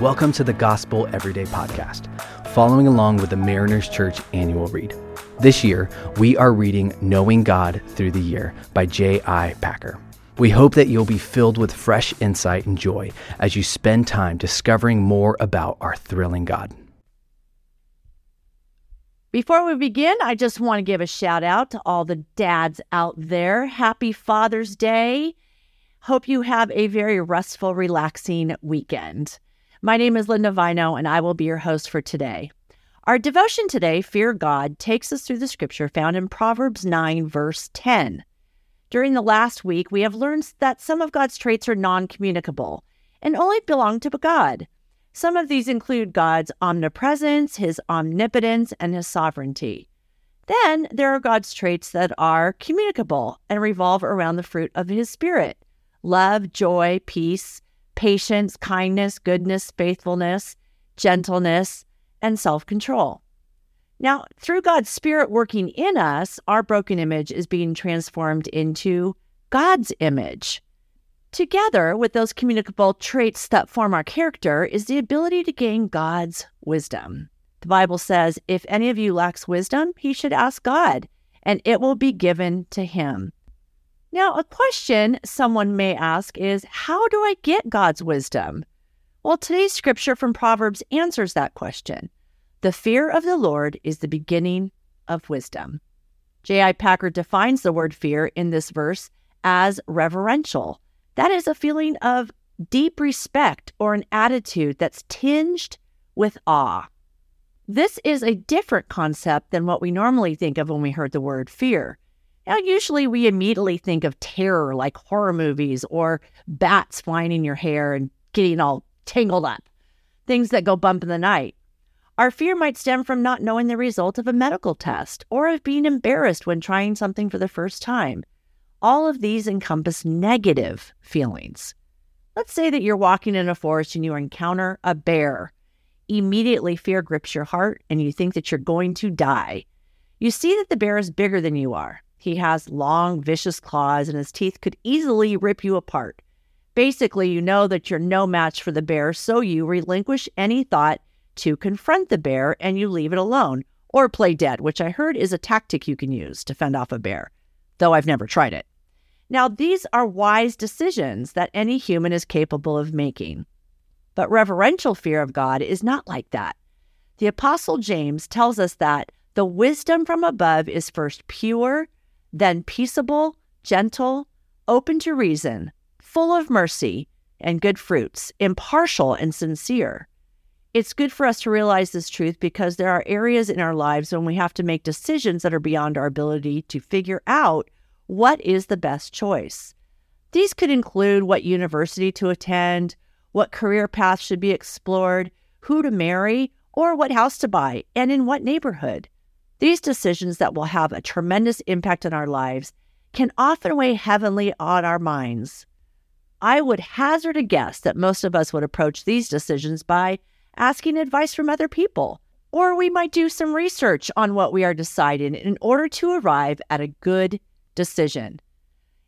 Welcome to the Gospel Everyday Podcast, following along with the Mariners Church annual read. This year, we are reading Knowing God Through the Year by J.I. Packer. We hope that you'll be filled with fresh insight and joy as you spend time discovering more about our thrilling God. Before we begin, I just want to give a shout out to all the dads out there. Happy Father's Day. Hope you have a very restful, relaxing weekend. My name is Linda Vino, and I will be your host for today. Our devotion today, Fear God, takes us through the scripture found in Proverbs 9, verse 10. During the last week, we have learned that some of God's traits are non communicable and only belong to God. Some of these include God's omnipresence, his omnipotence, and his sovereignty. Then there are God's traits that are communicable and revolve around the fruit of his spirit love, joy, peace, patience, kindness, goodness, faithfulness, gentleness, and self control. Now, through God's Spirit working in us, our broken image is being transformed into God's image. Together with those communicable traits that form our character is the ability to gain God's wisdom. The Bible says, if any of you lacks wisdom, he should ask God, and it will be given to him. Now, a question someone may ask is how do I get God's wisdom? Well, today's scripture from Proverbs answers that question. The fear of the Lord is the beginning of wisdom. J.I. Packer defines the word fear in this verse as reverential. That is a feeling of deep respect or an attitude that's tinged with awe. This is a different concept than what we normally think of when we heard the word fear. Now, usually we immediately think of terror like horror movies or bats flying in your hair and getting all tangled up, things that go bump in the night. Our fear might stem from not knowing the result of a medical test or of being embarrassed when trying something for the first time. All of these encompass negative feelings. Let's say that you're walking in a forest and you encounter a bear. Immediately, fear grips your heart and you think that you're going to die. You see that the bear is bigger than you are. He has long, vicious claws, and his teeth could easily rip you apart. Basically, you know that you're no match for the bear, so you relinquish any thought to confront the bear and you leave it alone, or play dead, which I heard is a tactic you can use to fend off a bear, though I've never tried it. Now, these are wise decisions that any human is capable of making. But reverential fear of God is not like that. The Apostle James tells us that the wisdom from above is first pure, then peaceable, gentle, open to reason, full of mercy and good fruits, impartial and sincere. It's good for us to realize this truth because there are areas in our lives when we have to make decisions that are beyond our ability to figure out what is the best choice. These could include what university to attend, what career path should be explored, who to marry, or what house to buy, and in what neighborhood. These decisions that will have a tremendous impact on our lives can often weigh heavily on our minds. I would hazard a guess that most of us would approach these decisions by asking advice from other people, or we might do some research on what we are deciding in order to arrive at a good decision.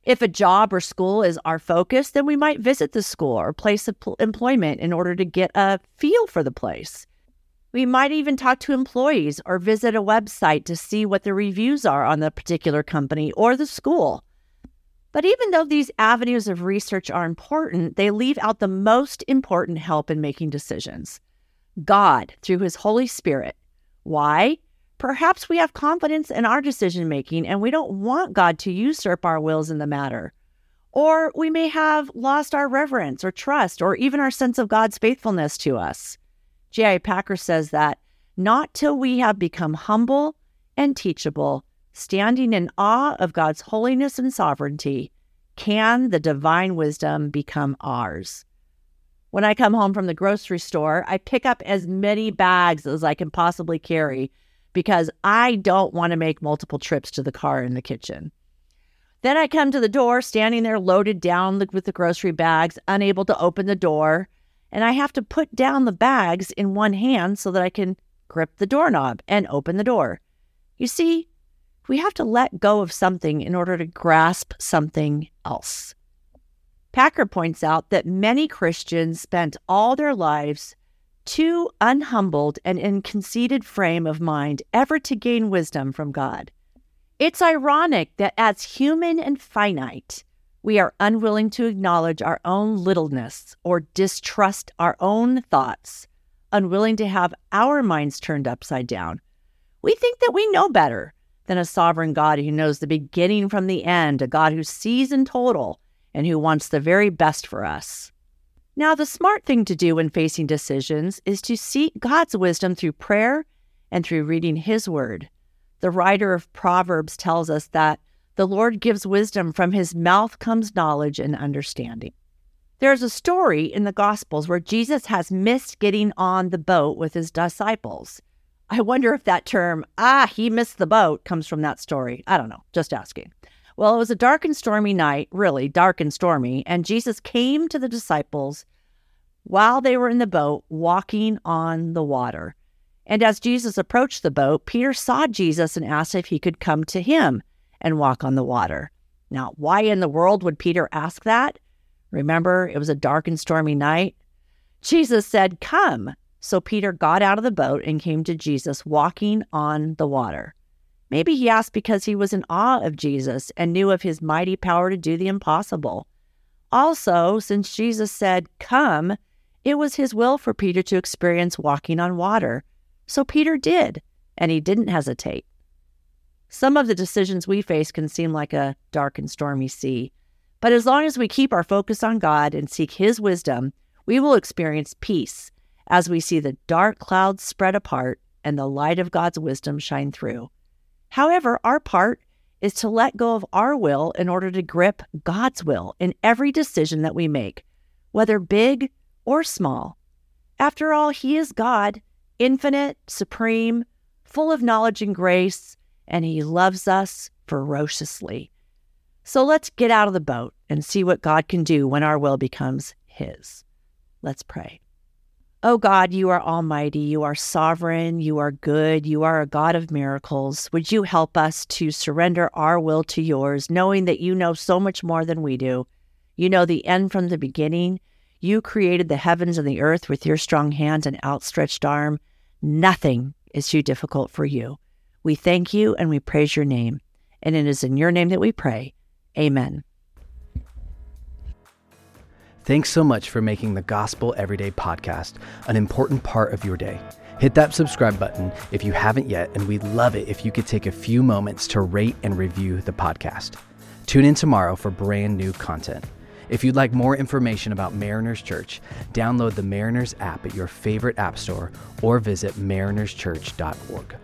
If a job or school is our focus, then we might visit the school or place of employment in order to get a feel for the place. We might even talk to employees or visit a website to see what the reviews are on the particular company or the school. But even though these avenues of research are important, they leave out the most important help in making decisions God through His Holy Spirit. Why? Perhaps we have confidence in our decision making and we don't want God to usurp our wills in the matter. Or we may have lost our reverence or trust or even our sense of God's faithfulness to us. J.I. Packer says that not till we have become humble and teachable, standing in awe of God's holiness and sovereignty, can the divine wisdom become ours. When I come home from the grocery store, I pick up as many bags as I can possibly carry because I don't want to make multiple trips to the car in the kitchen. Then I come to the door, standing there loaded down with the grocery bags, unable to open the door and I have to put down the bags in one hand so that I can grip the doorknob and open the door. You see, we have to let go of something in order to grasp something else. Packer points out that many Christians spent all their lives too unhumbled and in conceited frame of mind ever to gain wisdom from God. It's ironic that as human and finite, we are unwilling to acknowledge our own littleness or distrust our own thoughts, unwilling to have our minds turned upside down. We think that we know better than a sovereign God who knows the beginning from the end, a God who sees in total and who wants the very best for us. Now, the smart thing to do when facing decisions is to seek God's wisdom through prayer and through reading His Word. The writer of Proverbs tells us that the Lord gives wisdom, from his mouth comes knowledge and understanding. There's a story in the Gospels where Jesus has missed getting on the boat with his disciples. I wonder if that term, ah, he missed the boat, comes from that story. I don't know, just asking. Well, it was a dark and stormy night, really dark and stormy, and Jesus came to the disciples while they were in the boat walking on the water. And as Jesus approached the boat, Peter saw Jesus and asked if he could come to him and walk on the water. Now, why in the world would Peter ask that? Remember, it was a dark and stormy night. Jesus said, Come. So Peter got out of the boat and came to Jesus walking on the water. Maybe he asked because he was in awe of Jesus and knew of his mighty power to do the impossible. Also, since Jesus said, Come, it was his will for Peter to experience walking on water. So Peter did, and he didn't hesitate. Some of the decisions we face can seem like a dark and stormy sea. But as long as we keep our focus on God and seek His wisdom, we will experience peace as we see the dark clouds spread apart and the light of God's wisdom shine through. However, our part is to let go of our will in order to grip God's will in every decision that we make, whether big or small. After all, He is God, infinite, supreme, full of knowledge and grace, and He loves us ferociously. So let's get out of the boat and see what God can do when our will becomes His. Let's pray. Oh God, you are almighty, you are sovereign, you are good, you are a God of miracles. Would you help us to surrender our will to yours, knowing that you know so much more than we do? You know the end from the beginning. You created the heavens and the earth with your strong hand and outstretched arm. Nothing is too difficult for you. We thank you and we praise your name. And it is in your name that we pray. Amen. Thanks so much for making the Gospel Everyday podcast an important part of your day. Hit that subscribe button if you haven't yet, and we'd love it if you could take a few moments to rate and review the podcast. Tune in tomorrow for brand new content. If you'd like more information about Mariners Church, download the Mariners app at your favorite app store or visit marinerschurch.org.